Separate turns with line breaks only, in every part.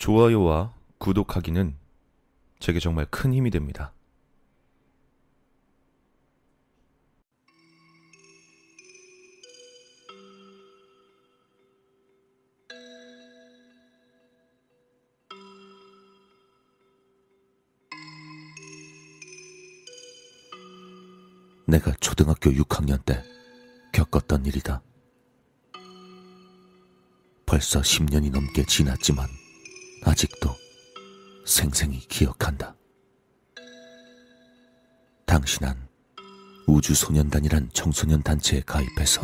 좋아요와 구독하기는 제게 정말 큰 힘이 됩니다.
내가 초등학교 6학년 때 겪었던 일이다. 벌써 10년이 넘게 지났지만 아직도 생생히 기억한다. 난 우주소년단이란 청소년 단체에 가입해서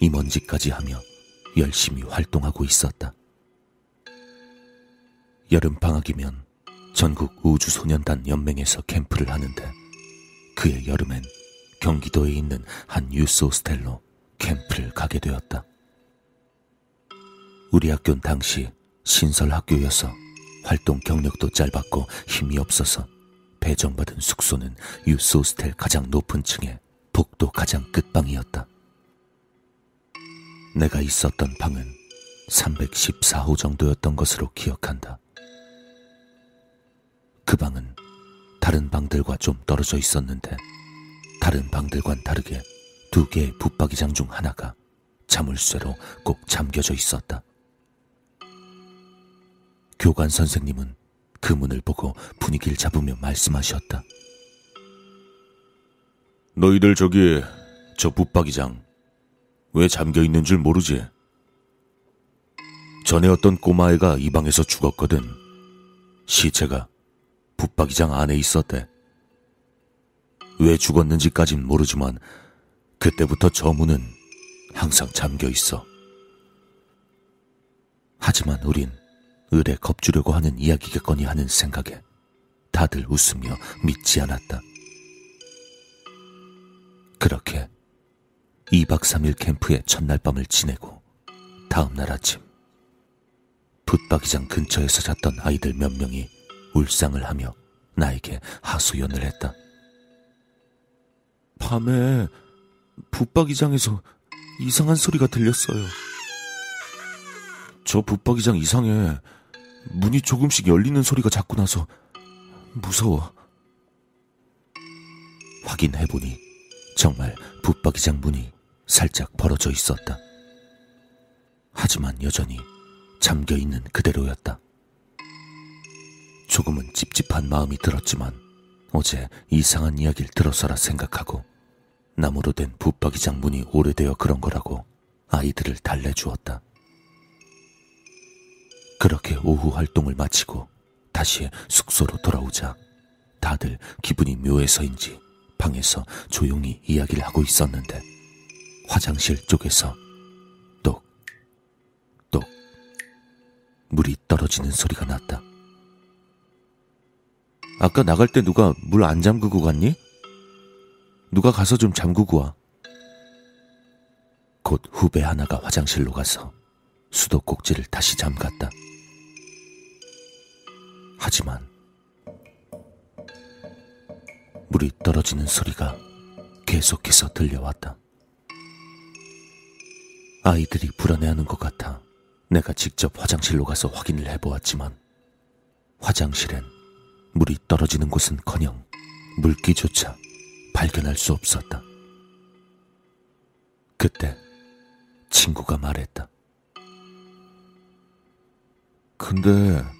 임원직까지 하며 열심히 활동하고 있었다. 여름방학이면 전국 우주소년단 연맹에서 캠프를 하는데 그의 여름엔 경기도에 있는 한 유스 호스텔로 캠프를 가게 되었다. 우리 학교는 당시 신설 학교여서 활동 경력도 짧았고 힘이 없어서 배정받은 숙소는 유스 호스텔 가장 높은 층에 복도 가장 끝방이었다. 내가 있었던 방은 314호 정도였던 것으로 기억한다. 그 방은 다른 방들과 좀 떨어져 있었는데 다른 방들과는 다르게 두 개의 붙박이장 중 하나가 자물쇠로 꼭 잠겨져 있었다. 교관 선생님은 그 문을 보고 분위기를 잡으며 말씀하셨다.
너희들 저기 저 붙박이장 왜 잠겨 있는 줄 모르지? 전에 어떤 꼬마애가 이 방에서 죽었거든. 시체가 붙박이장 안에 있었대. 왜 죽었는지까진 모르지만 그때부터 저 문은 항상 잠겨 있어.
하지만 우린 을에 겁주려고 하는 이야기겠거니 하는 생각에 다들 웃으며 믿지 않았다. 그렇게 2박 3일 캠프의 첫날 밤을 지내고 다음날 아침 붙박이장 근처에서 잤던 아이들 몇 명이 울상을 하며 나에게 하소연을 했다.
밤에 붙박이장에서 이상한 소리가 들렸어요. 저 붙박이장 이상해. 문이 조금씩 열리는 소리가 자꾸 나서 무서워.
확인해보니 정말 붙박이장 문이 살짝 벌어져 있었다. 하지만 여전히 잠겨 있는 그대로였다. 조금은 찝찝한 마음이 들었지만 어제 이상한 이야기를 들어서라 생각하고 나무로 된 붙박이장 문이 오래되어 그런 거라고 아이들을 달래주었다. 그렇게 오후 활동을 마치고 다시 숙소로 돌아오자 다들 기분이 묘해서인지 방에서 조용히 이야기를 하고 있었는데 화장실 쪽에서 똑, 똑 물이 떨어지는 소리가 났다.
아까 나갈 때 누가 물 안 잠그고 갔니? 누가 가서 좀 잠그고 와.
곧 후배 하나가 화장실로 가서 수도꼭지를 다시 잠갔다. 하지만 물이 떨어지는 소리가 계속해서 들려왔다. 아이들이 불안해하는 것 같아 내가 직접 화장실로 가서 확인을 해보았지만 화장실엔 물이 떨어지는 곳은커녕 물기조차 발견할 수 없었다. 그때 친구가 말했다.
근데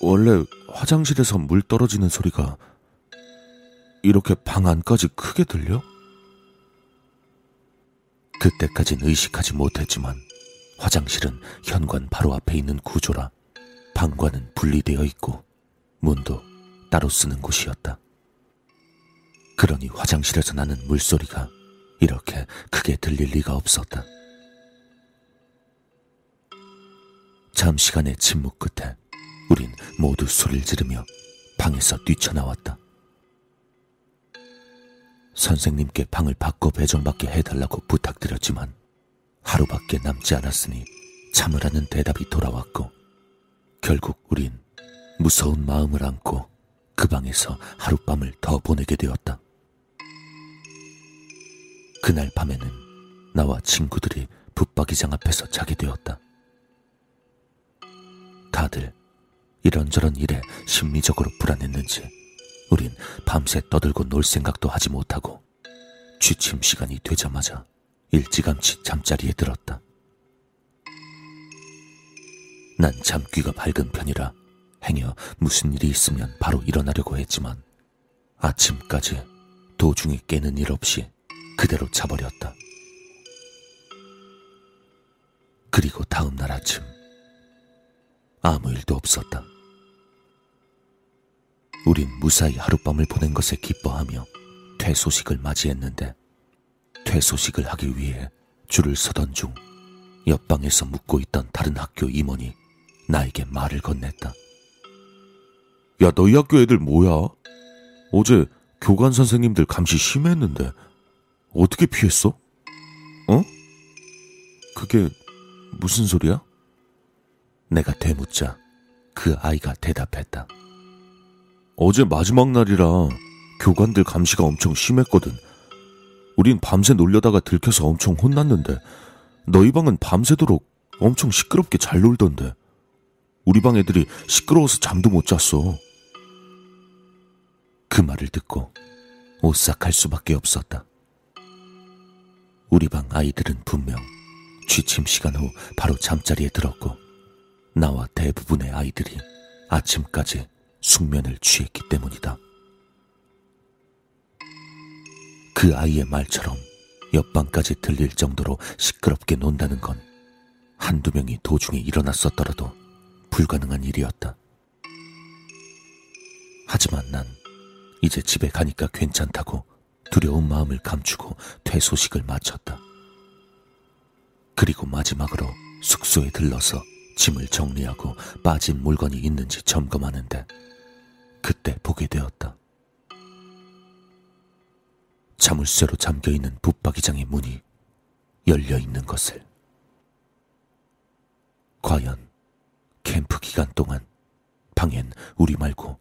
원래 화장실에서 물 떨어지는 소리가 이렇게 방 안까지 크게 들려?
그때까진 의식하지 못했지만 화장실은 현관 바로 앞에 있는 구조라 방과는 분리되어 있고 문도 따로 쓰는 곳이었다. 그러니 화장실에서 나는 물소리가 이렇게 크게 들릴 리가 없었다. 잠시간의 침묵 끝에 우린 모두 소리를 지르며 방에서 뛰쳐나왔다. 선생님께 방을 바꿔 배정받게 해달라고 부탁드렸지만 하루밖에 남지 않았으니 참으라는 대답이 돌아왔고 결국 우린 무서운 마음을 안고 그 방에서 하룻밤을 더 보내게 되었다. 그날 밤에는 나와 친구들이 붙박이장 앞에서 자게 되었다. 다들 이런저런 일에 심리적으로 불안했는지 우린 밤새 떠들고 놀 생각도 하지 못하고 취침 시간이 되자마자 일찌감치 잠자리에 들었다. 난 잠귀가 밝은 편이라 행여 무슨 일이 있으면 바로 일어나려고 했지만 아침까지 도중에 깨는 일 없이 그대로 자버렸다. 그리고 다음 날 아침 아무 일도 없었다. 우린 무사히 하룻밤을 보낸 것에 기뻐하며 퇴소식을 맞이했는데 퇴소식을 하기 위해 줄을 서던 중 옆방에서 묵고 있던 다른 학교 임원이 나에게 말을 건넸다.
야, 너희 학교 애들 뭐야? 어제 교관 선생님들 감시 심했는데 어떻게 피했어? 어? 그게 무슨 소리야?
내가 되묻자 그 아이가 대답했다.
어제 마지막 날이라 교관들 감시가 엄청 심했거든. 우린 밤새 놀려다가 들켜서 엄청 혼났는데 너희 방은 밤새도록 엄청 시끄럽게 잘 놀던데. 우리 방 애들이 시끄러워서 잠도 못 잤어.
그 말을 듣고 오싹할 수밖에 없었다. 우리 방 아이들은 분명 취침 시간 후 바로 잠자리에 들었고 나와 대부분의 아이들이 아침까지 숙면을 취했기 때문이다. 그 아이의 말처럼 옆방까지 들릴 정도로 시끄럽게 논다는 건 한두 명이 도중에 일어났었더라도 불가능한 일이었다. 하지만 난 이제 집에 가니까 괜찮다고 두려운 마음을 감추고 퇴소식을 마쳤다. 그리고 마지막으로 숙소에 들러서 짐을 정리하고 빠진 물건이 있는지 점검하는데 그때 보게 되었다. 자물쇠로 잠겨 있는 붙박이장의 문이 열려 있는 것을. 과연 캠프 기간 동안 방엔 우리 말고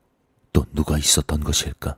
또 누가 있었던 것일까?